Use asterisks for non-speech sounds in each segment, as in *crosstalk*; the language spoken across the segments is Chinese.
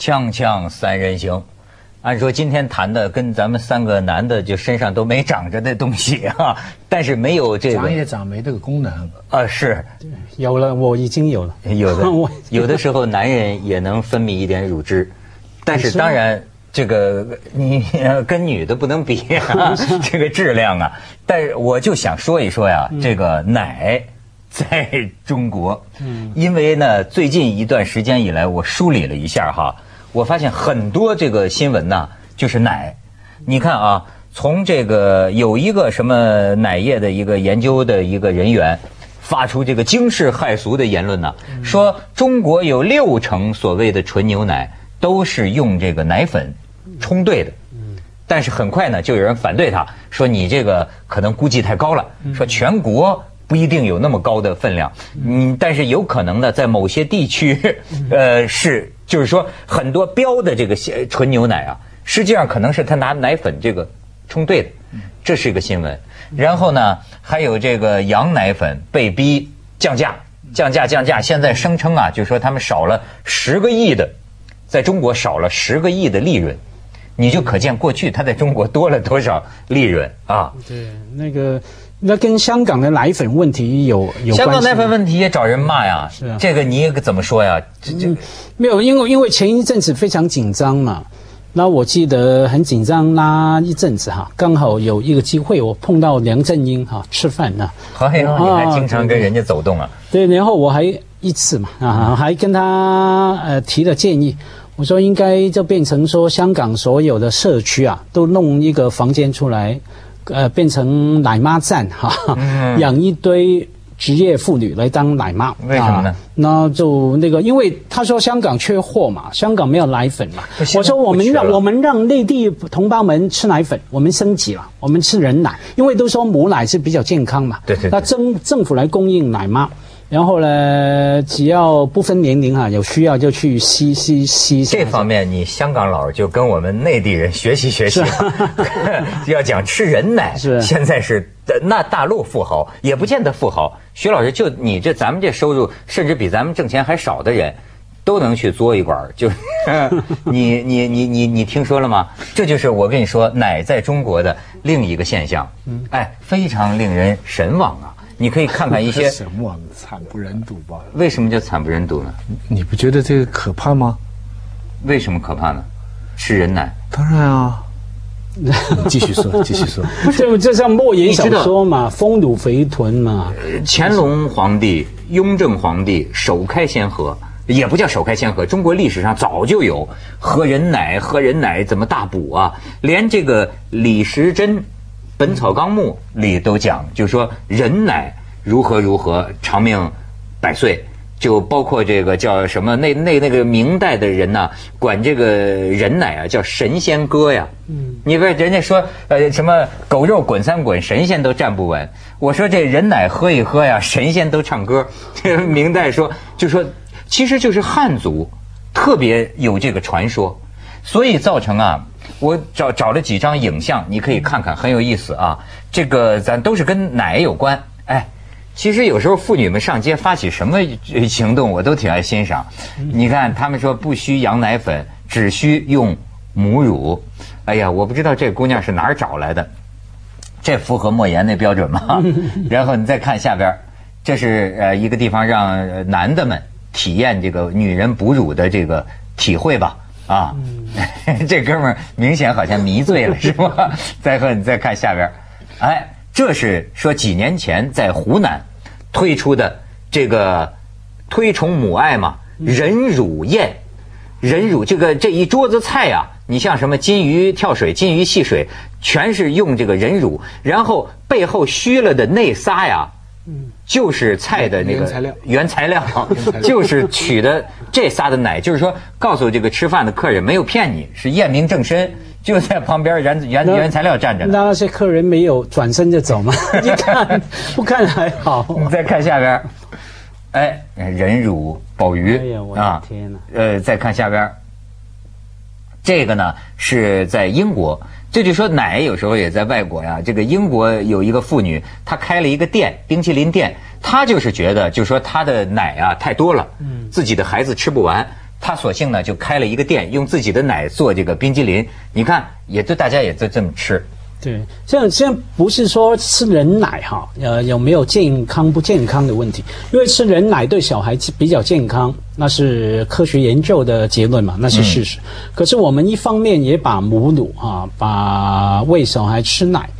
锵锵三人行，按说今天谈的跟咱们三个男的就身上都没长着的东西啊，但是没有这个长也长没这个功能。啊，是有了，我已经有了。有的 *laughs* 我有的时候男人也能分泌一点乳汁，但是当然这个你呃跟女的不能比啊，*laughs* 这个质量啊。但是我就想说一说呀，这个奶在中国，嗯，因为呢最近一段时间以来，我梳理了一下哈，我发现很多这个新闻呢，就是奶。你看啊，从这个有一个什么奶业的一个研究的一个人员。发出这个惊世骇俗的言论呢，说中国有六成所谓的纯牛奶都是用这个奶粉冲兑的，但是很快呢，就有人反对他，说你这个可能估计太高了，说全国不一定有那么高的分量，嗯，但是有可能呢，在某些地区，*laughs* 呃，是就是说很多标的这个鲜纯牛奶啊，实际上可能是他拿奶粉这个冲兑的，这是一个新闻。然后呢，还有这个羊奶粉被逼降价，降价降价，现在声称啊，就是说他们少了十个亿的，在中国少了十个亿的利润，你就可见过去它在中国多了多少利润啊。对，那个那跟香港的奶粉问题有有关系。香港奶粉问题也找人骂呀，是啊这个你怎么说呀？这这没有，因为因为前一阵子非常紧张嘛，那我记得很紧张那一阵子哈，刚好有一个机会，我碰到梁振英哈吃饭呢，哎呦，你还经常跟人家走动啊？对，然后我还一次嘛啊，还跟他呃提了建议，我说应该就变成说香港所有的社区啊，都弄一个房间出来，呃，变成奶妈站哈，养一堆。职业妇女来当奶妈，为什么呢啊那就那个，因为他说香港缺货嘛，香港没有奶粉嘛我说我们让我们让内地同胞们吃奶粉，我们升级了，我们吃人奶，因为都说母奶是比较健康嘛。对对对那政政府来供应奶妈，然后呢，只要不分年龄啊，有需要就去吸吸吸。这方面，你香港佬就跟我们内地人学习学习，*laughs* 要讲吃人奶。*laughs* 是现在是那大陆富豪也不见得富豪。徐老师，就你这咱们这收入，甚至比咱们挣钱还少的人，都能去嘬一管儿就 *laughs* 你你你你你听说了吗？这就是我跟你说，奶在中国的另一个现象。哎，非常令人神往啊！你可以看看一些 *laughs* 什么惨不忍睹吧？为什么叫惨不忍睹呢？你不觉得这个可怕吗？为什么可怕呢？吃人奶。当然啊。继续说，*laughs* 继续说。就就像莫言小说嘛，丰乳肥臀嘛。乾隆皇帝、雍正皇帝首开先河，也不叫首开先河，中国历史上早就有喝人奶，喝人奶怎么大补啊？连这个李时珍《本草纲目》里都讲，就说人奶如何如何长命百岁。就包括这个叫什么那那那个明代的人呢、管这个人奶啊叫神仙哥呀。嗯，你不人家说呃什么狗肉滚三滚，神仙都站不稳。我说这人奶喝一喝呀，神仙都唱歌。这 *laughs* 个明代说就说，其实就是汉族特别有这个传说，所以造成啊，我找找了几张影像，你可以看看，很有意思啊。这个咱都是跟奶有关，哎。其实有时候妇女们上街发起什么呃行动，我都挺爱欣赏。你看，他们说不需羊奶粉，只需用母乳。哎呀，我不知道这姑娘是哪儿找来的，这符合莫言那标准吗？*laughs* 然后你再看下边，这是呃一个地方让呃男的们体验这个女人哺乳的这个体会吧。啊，*laughs* 这哥们儿明显好像迷醉了，是吧？*laughs* 再和你再看下边，哎，这是说几年前在湖南推出的这个推崇母爱嘛，忍辱宴，忍辱这个这一桌子菜呀、你像什么金鱼跳水、金鱼戏水，全是用这个忍辱，然后背后虚了的那仨呀，就是菜的那个原材料原材料 *laughs* *laughs* 就是取的这仨的奶，就是说告诉这个吃饭的客人没有骗你，是验明正身，*laughs* 就在旁边原原原材料站着呢。那些客人没有转身就走吗？一看不看还好。你再看下边儿，哎，人乳鲍鱼哎呀我的天哪呃，再看下边，这个呢是在英国，这就说奶有时候也在外国呀。这个英国有一个妇女，她开了一个店，冰淇淋店，她就是觉得，就说她的奶啊太多了，自己的孩子吃不完。她索性呢就开了一个店，用自己的奶做这个冰淇淋。你看，也就大家也就这么吃。对，这样这样不是说吃人奶哈，呃，有没有健康不健康的问题？因为吃人奶对小孩比较健康，那是科学研究的结论嘛，那是事实。可是我们一方面也把母乳啊，把喂小孩吃奶，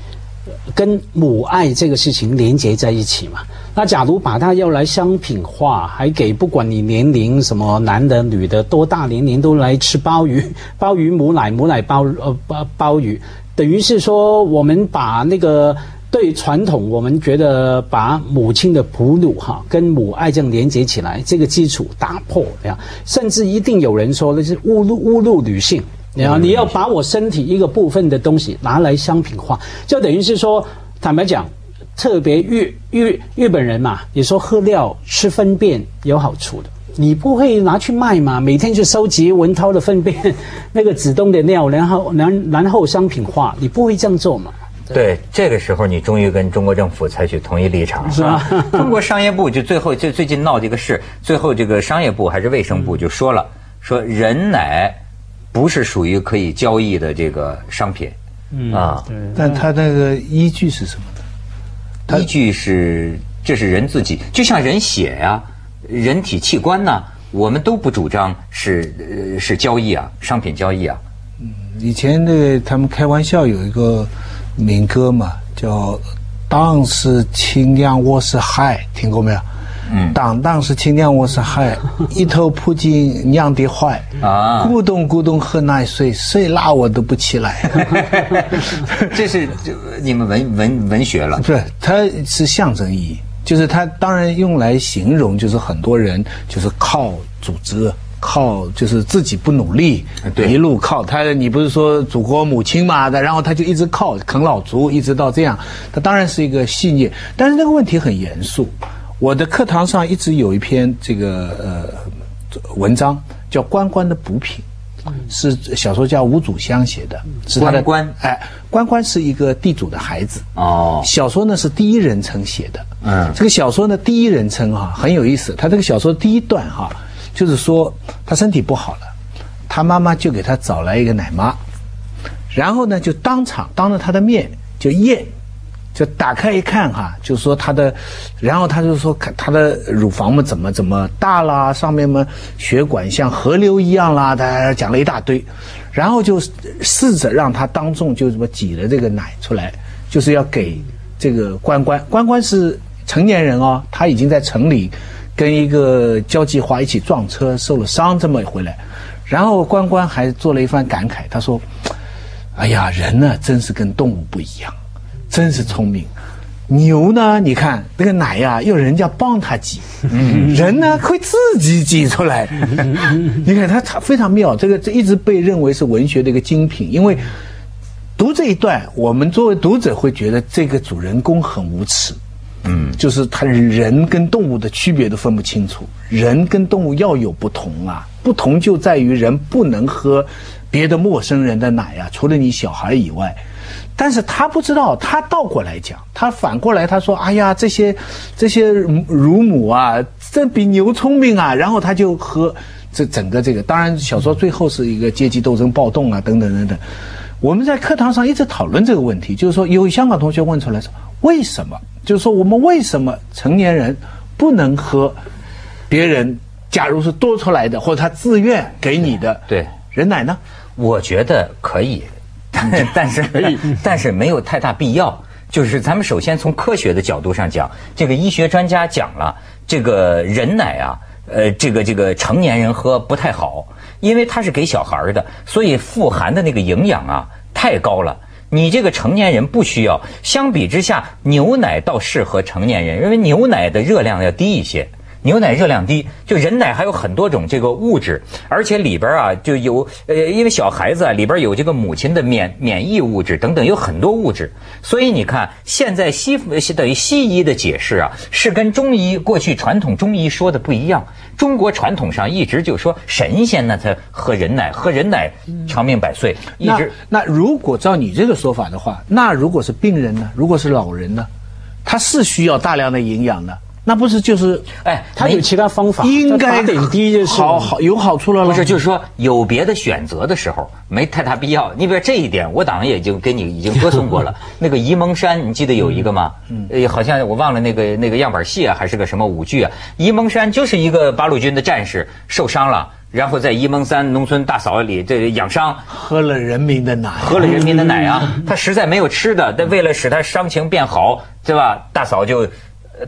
跟母爱这个事情连接在一起嘛。那假如把它要来商品化，还给不管你年龄什么男的女的多大年龄都来吃鲍鱼，鲍鱼母奶母奶鲍呃鲍鲍鱼。等于是说，我们把那个对传统，我们觉得把母亲的哺乳哈跟母爱这样连接起来，这个基础打破，呀，甚至一定有人说那是侮辱侮辱女性，然后你要把我身体一个部分的东西拿来商品化，就等于是说，坦白讲，特别日日日本人嘛，你说喝料吃粪便有好处的。你不会拿去卖嘛？每天去收集文涛的粪便，*laughs* 那个子东的尿，然后然然后商品化，你不会这样做嘛？对，这个时候你终于跟中国政府采取同一立场是吧？*laughs* 中国商业部就最后就最近闹这个事，最后这个商业部还是卫生部就说了，说人奶不是属于可以交易的这个商品，嗯啊，但他那个依据是什么呢？依据是这是人自己，就像人血呀。人体器官呢，我们都不主张是呃是交易啊，商品交易啊。嗯，以前那个他们开玩笑有一个民歌嘛，叫“当是清凉我是海”，听过没有？嗯，当当是清凉我是海，*laughs* 一头扑进娘的怀啊，咕咚咕咚喝奶水，谁拉我都不起来。*laughs* 这是就你们文文文学了？*laughs* 不是，它是象征意义。就是他当然用来形容，就是很多人就是靠组织，靠就是自己不努力，一路靠他。你不是说祖国母亲嘛的，然后他就一直靠啃老族，一直到这样。他当然是一个信念，但是那个问题很严肃。我的课堂上一直有一篇这个呃文章，叫《关关的补品》。是小说家吴祖香写的，是他的关哎，关关是一个地主的孩子哦。小说呢是第一人称写的，嗯，这个小说呢第一人称哈很有意思。他这个小说第一段哈，就是说他身体不好了，他妈妈就给他找来一个奶妈，然后呢就当场当着他的面就验。就打开一看哈，就说他的，然后他就说看他的乳房嘛怎么怎么大啦，上面嘛血管像河流一样啦，他讲了一大堆，然后就试着让他当众就这么挤了这个奶出来，就是要给这个关关。关关是成年人哦，他已经在城里跟一个交际花一起撞车受了伤这么回来，然后关关还做了一番感慨，他说：“哎呀，人呢真是跟动物不一样。”真是聪明，牛呢？你看那个奶呀，要人家帮他挤，人呢会自己挤出来。*laughs* 你看他他非常妙，这个这一直被认为是文学的一个精品。因为读这一段，我们作为读者会觉得这个主人公很无耻，嗯，就是他人跟动物的区别都分不清楚，人跟动物要有不同啊，不同就在于人不能喝别的陌生人的奶啊，除了你小孩以外。但是他不知道，他倒过来讲，他反过来他说：“哎呀，这些这些乳母啊，这比牛聪明啊。”然后他就和这整个这个，当然小说最后是一个阶级斗争暴动啊，等等等等。我们在课堂上一直讨论这个问题，就是说有香港同学问出来说：“为什么？就是说我们为什么成年人不能喝别人假如是多出来的或者他自愿给你的对人奶呢？”我觉得可以。*laughs* 但是，*laughs* 但是没有太大必要。就是咱们首先从科学的角度上讲，这个医学专家讲了，这个人奶啊，呃，这个这个成年人喝不太好，因为它是给小孩的，所以富含的那个营养啊太高了。你这个成年人不需要。相比之下，牛奶倒适合成年人，因为牛奶的热量要低一些。牛奶热量低，就人奶还有很多种这个物质，而且里边啊就有呃，因为小孩子啊里边有这个母亲的免免疫物质等等，有很多物质，所以你看现在西等于西医的解释啊，是跟中医过去传统中医说的不一样。中国传统上一直就说神仙呢才喝人奶，喝人奶长命百岁。一直那如果照你这个说法的话，那如果是病人呢？如果是老人呢？他是需要大量的营养的。那不是就是哎，他有其他方法，应该点滴就是好好有好处了不是，就是说有别的选择的时候，没太大必要。你比如这一点，我党也已经给你已经歌颂过了。*laughs* 那个沂蒙山，你记得有一个吗？呃，好像我忘了那个那个样板戏啊，还是个什么舞剧啊？沂蒙山就是一个八路军的战士受伤了，然后在沂蒙山农村大嫂里这养伤，喝了人民的奶，喝了人民的奶啊！他实在没有吃的，但为了使他伤情变好，对吧？大嫂就。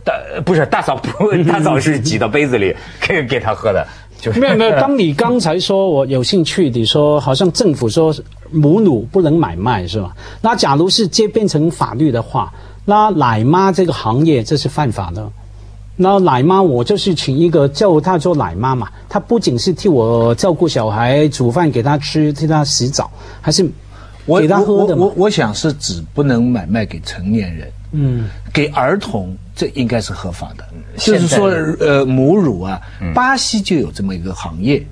大不是大嫂不，*laughs* 大嫂是挤到杯子里给给他喝的，就是没有没有。当你刚才说我有兴趣，你说好像政府说母乳不能买卖是吧？那假如是这变成法律的话，那奶妈这个行业这是犯法的。那奶妈我就是请一个叫她做奶妈嘛，她不仅是替我照顾小孩、煮饭给他吃、替他洗澡，还是给他喝的。我我我想是指不能买卖给成年人，嗯，给儿童。这应该是合法的，就是说，呃，母乳啊，巴西就有这么一个行业，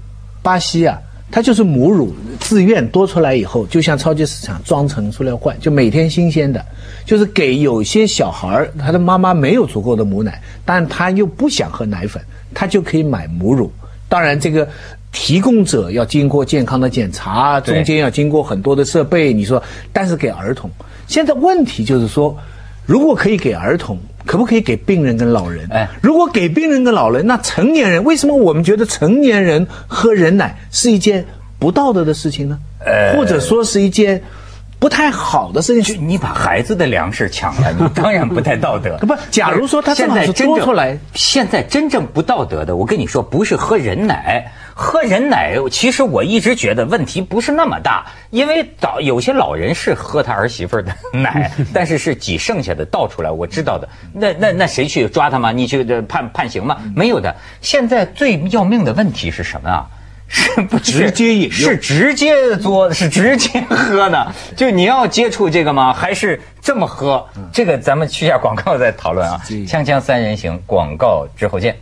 巴西啊，它就是母乳自愿多出来以后，就像超级市场装成塑料罐，就每天新鲜的，就是给有些小孩儿，他的妈妈没有足够的母奶，但他又不想喝奶粉，他就可以买母乳。当然，这个提供者要经过健康的检查，中间要经过很多的设备。你说，但是给儿童，现在问题就是说。如果可以给儿童，可不可以给病人跟老人？哎，如果给病人跟老人，那成年人为什么我们觉得成年人喝人奶是一件不道德的事情呢？呃，或者说是一件不太好的事情？你把孩子的粮食抢了，你当然不太道德。*laughs* 不，假如说他现在多出来，现在真正不道德的，我跟你说，不是喝人奶。喝人奶，其实我一直觉得问题不是那么大，因为早有些老人是喝他儿媳妇的奶，但是是挤剩下的倒出来，我知道的。那那那谁去抓他吗？你去判判刑吗？没有的。现在最要命的问题是什么啊？是不直接饮是直接做，是直接喝呢？就你要接触这个吗？还是这么喝？这个咱们去下广告再讨论啊。锵锵三人行，广告之后见。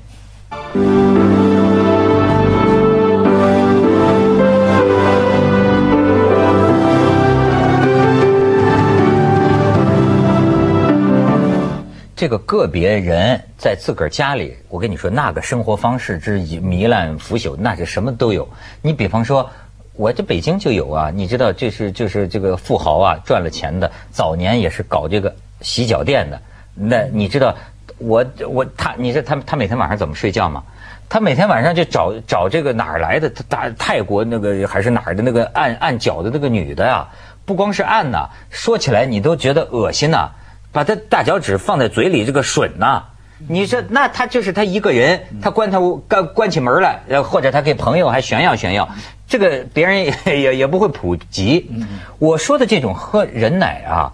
这个个别人在自个儿家里，我跟你说，那个生活方式之糜烂腐朽，那是什么都有。你比方说，我这北京就有啊，你知道，这是就是这个富豪啊，赚了钱的，早年也是搞这个洗脚店的。那你知道，我我他，你知道他他每天晚上怎么睡觉吗？他每天晚上就找找这个哪儿来的大泰国那个还是哪儿的那个按按脚的那个女的呀？不光是按呐，说起来你都觉得恶心呐。把他大脚趾放在嘴里，这个吮呐！你说那他就是他一个人，他关他屋关关起门来，或者他给朋友还炫耀炫耀，这个别人也 *laughs* 也也不会普及。我说的这种喝人奶啊，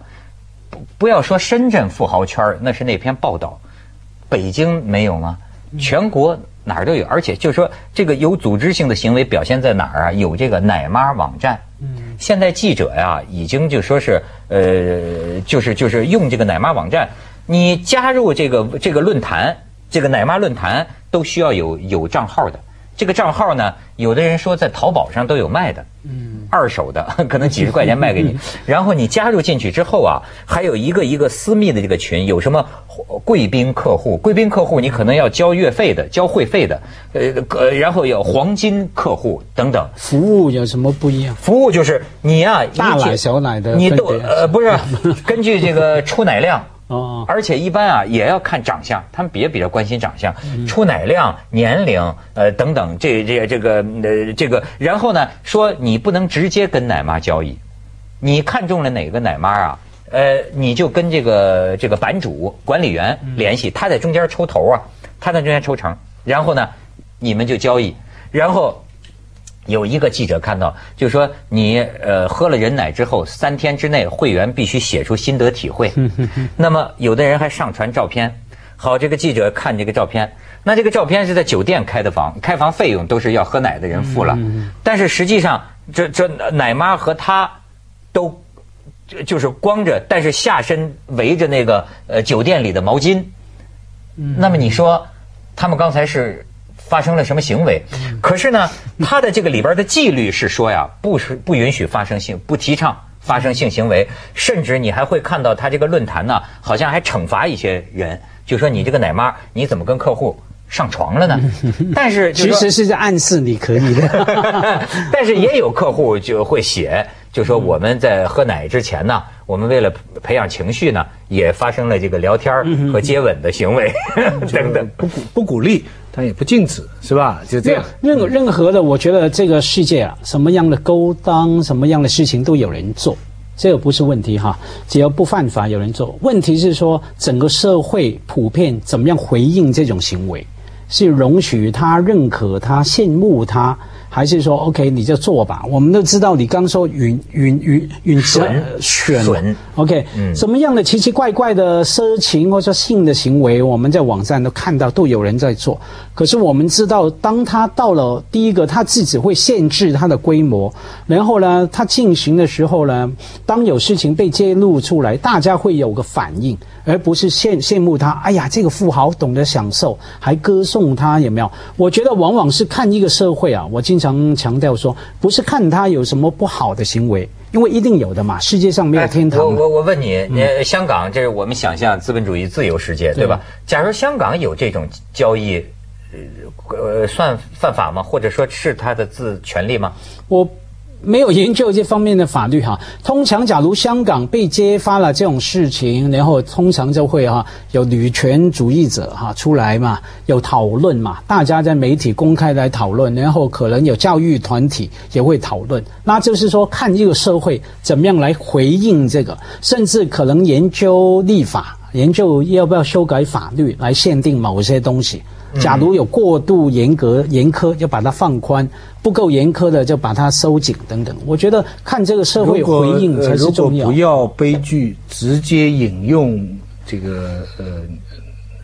不不要说深圳富豪圈那是那篇报道，北京没有吗？全国哪儿都有，而且就是说这个有组织性的行为表现在哪儿啊？有这个奶妈网站。现在记者呀，已经就说是，呃，就是就是用这个奶妈网站，你加入这个这个论坛，这个奶妈论坛都需要有有账号的。这个账号呢，有的人说在淘宝上都有卖的，嗯，二手的，*laughs* 可能几十块钱卖给你。*laughs* 然后你加入进去之后啊，还有一个一个私密的这个群，有什么贵宾客户，贵宾客户你可能要交月费的，交会费的，呃，然后有黄金客户等等。服务有什么不一样？服务就是你呀，大奶小奶的，你都呃不是 *laughs* 根据这个出奶量。哦，而且一般啊也要看长相，他们也比较关心长相，出奶量、年龄，呃等等，这这这个呃这个，然后呢说你不能直接跟奶妈交易，你看中了哪个奶妈啊，呃你就跟这个这个版主管理员联系，他在中间抽头啊，他在中间抽成，然后呢你们就交易，然后。有一个记者看到，就说你呃喝了人奶之后，三天之内会员必须写出心得体会。*laughs* 那么有的人还上传照片。好，这个记者看这个照片，那这个照片是在酒店开的房，开房费用都是要喝奶的人付了。但是实际上，这这奶妈和他都就是光着，但是下身围着那个呃酒店里的毛巾。那么你说，他们刚才是？发生了什么行为？可是呢，他的这个里边的纪律是说呀，不是不允许发生性，不提倡发生性行为，甚至你还会看到他这个论坛呢，好像还惩罚一些人，就说你这个奶妈，你怎么跟客户上床了呢？*laughs* 但是其实是在暗示你可以的。*laughs* 但是也有客户就会写，就说我们在喝奶之前呢，我们为了培养情绪呢，也发生了这个聊天和接吻的行为 *laughs* 等等，不鼓不鼓励。他也不禁止，是吧？就这样。任何任何的，我觉得这个世界啊，什么样的勾当，什么样的事情都有人做，这个不是问题哈。只要不犯法，有人做。问题是说，整个社会普遍怎么样回应这种行为？是容许他、认可他、羡慕他。还是说，OK，你就做吧。我们都知道，你刚说允允允允选选，OK，什么样的奇奇怪怪的色情或者性的行为，我们在网站都看到，都有人在做。可是我们知道，当他到了第一个，他自己会限制他的规模，然后呢，他进行的时候呢，当有事情被揭露出来，大家会有个反应。而不是羡羡慕他，哎呀，这个富豪懂得享受，还歌颂他，有没有？我觉得往往是看一个社会啊，我经常强调说，不是看他有什么不好的行为，因为一定有的嘛。世界上没有天堂。我我我问你，呃，香港这是我们想象资本主义自由世界，对吧？假如香港有这种交易，呃，算犯法吗？或者说是他的自权利吗？我。没有研究这方面的法律哈，通常假如香港被揭发了这种事情，然后通常就会哈有女权主义者哈出来嘛，有讨论嘛，大家在媒体公开来讨论，然后可能有教育团体也会讨论，那就是说看这个社会怎么样来回应这个，甚至可能研究立法，研究要不要修改法律来限定某些东西。假如有过度严格严苛，就把它放宽；不够严苛的，就把它收紧等等。我觉得看这个社会回应才是重要。不要悲剧直接引用这个呃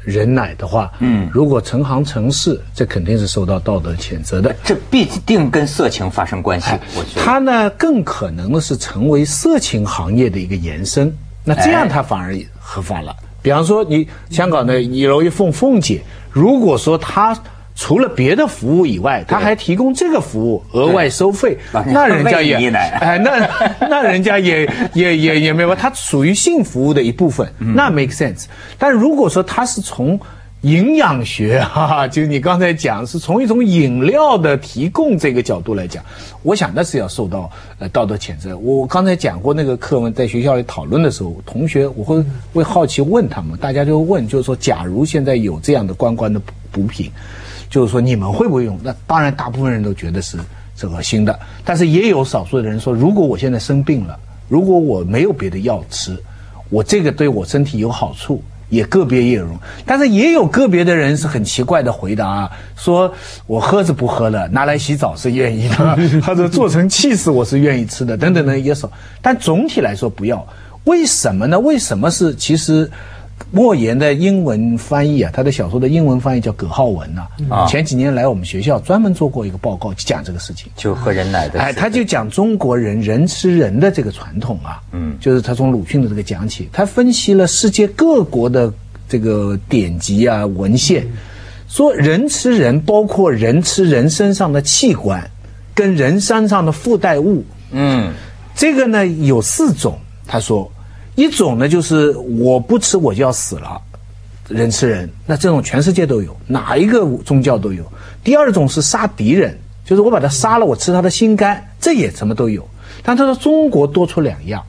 人奶的话，嗯，如果成行成市，这肯定是受到道德谴责的。这必定跟色情发生关系。我觉得它呢更可能的是成为色情行业的一个延伸。那这样它反而合法了。比方说，你香港的一楼一凤凤姐。如果说他除了别的服务以外，他还提供这个服务额外收费，*laughs* *laughs* 那人家也 *laughs* 哎，那那人家也也也也没有，他属于性服务的一部分，那 make sense。但如果说他是从营养学 *laughs* 哈，就你刚才讲是从一种饮料的提供这个角度来讲，我想那是要受到呃道德谴责。我刚才讲过那个课文，在学校里讨论的时候，同学我会会好奇问他们，大家就问，就是说，假如现在有这样的关关的补品，就是说你们会不会用？那当然，大部分人都觉得是是恶心的，但是也有少数的人说，如果我现在生病了，如果我没有别的药吃，我这个对我身体有好处。也个别也有，但是也有个别的人是很奇怪的回答，说我喝是不喝了，拿来洗澡是愿意的，*laughs* 或者做成气势我是愿意吃的，等等等也少。但总体来说不要，为什么呢？为什么是其实？莫言的英文翻译啊，他的小说的英文翻译叫葛浩文呐。啊，前几年来我们学校专门做过一个报告，讲这个事情，就喝人奶的。哎，他就讲中国人人吃人的这个传统啊，嗯，就是他从鲁迅的这个讲起，他分析了世界各国的这个典籍啊文献，说人吃人，包括人吃人身上的器官，跟人身上的附带物，嗯，这个呢有四种，他说。一种呢，就是我不吃我就要死了，人吃人，那这种全世界都有，哪一个宗教都有。第二种是杀敌人，就是我把他杀了，我吃他的心肝，这也什么都有。但他说中国多出两样，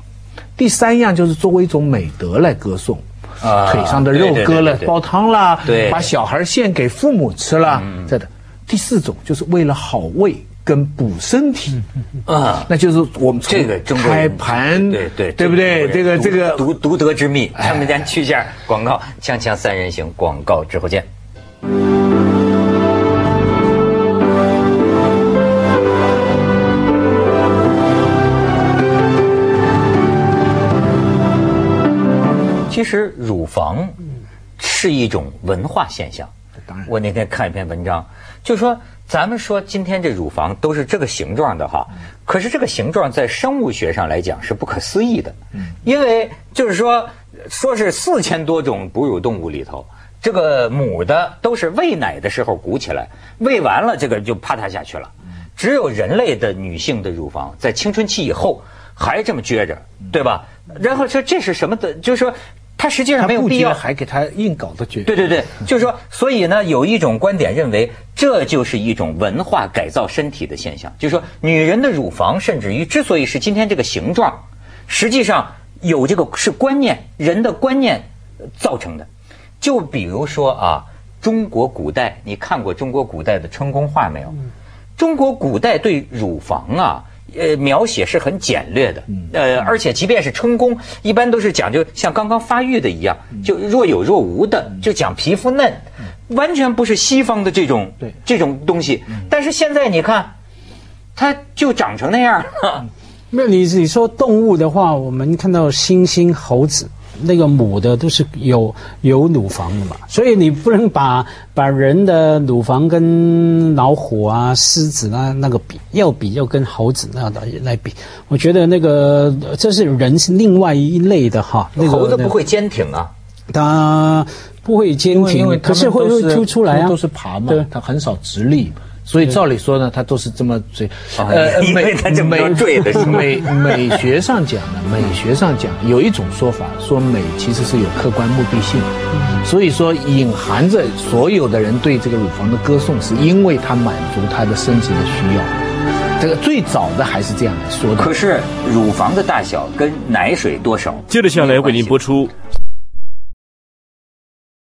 第三样就是作为一种美德来歌颂，腿上的肉割了煲汤啦，把小孩献给父母吃了，这的。第四种就是为了好胃。跟补身体啊，那就是我们这个开盘，对对对不对？这个这个独独得之秘。咱们先去一下广告，锵锵三人行广告之后见。其实乳房是一种文化现象。当然，我那天看一篇文章，就说。咱们说今天这乳房都是这个形状的哈，可是这个形状在生物学上来讲是不可思议的，因为就是说，说是四千多种哺乳动物里头，这个母的都是喂奶的时候鼓起来，喂完了这个就啪嗒下去了，只有人类的女性的乳房在青春期以后还这么撅着，对吧？然后说这是什么的？就是说。它实际上没有必要，还给他硬搞的决对对对，就是说，所以呢，有一种观点认为，这就是一种文化改造身体的现象。就是说，女人的乳房，甚至于之所以是今天这个形状，实际上有这个是观念，人的观念造成的。就比如说啊，中国古代，你看过中国古代的春宫画没有？中国古代对乳房啊。呃，描写是很简略的，呃，而且即便是春宫，一般都是讲究像刚刚发育的一样，就若有若无的，就讲皮肤嫩，完全不是西方的这种这种东西。但是现在你看，它就长成那样。了。那你你说动物的话，我们看到猩猩、猴子。那个母的都是有有乳房的嘛，所以你不能把把人的乳房跟老虎啊、狮子啊那个比，要比要跟猴子那的来比。我觉得那个这是人是另外一类的哈。猴子不会坚挺啊，它不会坚挺，可是会会突出来啊，都是爬嘛，它很少直立。所以照理说呢，它都是这么坠，呃，美美坠的美美学上讲呢，美学上讲有一种说法，说美其实是有客观目的性，所以说隐含着所有的人对这个乳房的歌颂，是因为它满足他的生殖的需要。这个最早的还是这样来说的。可是乳房的大小跟奶水多少？接着下来为您播出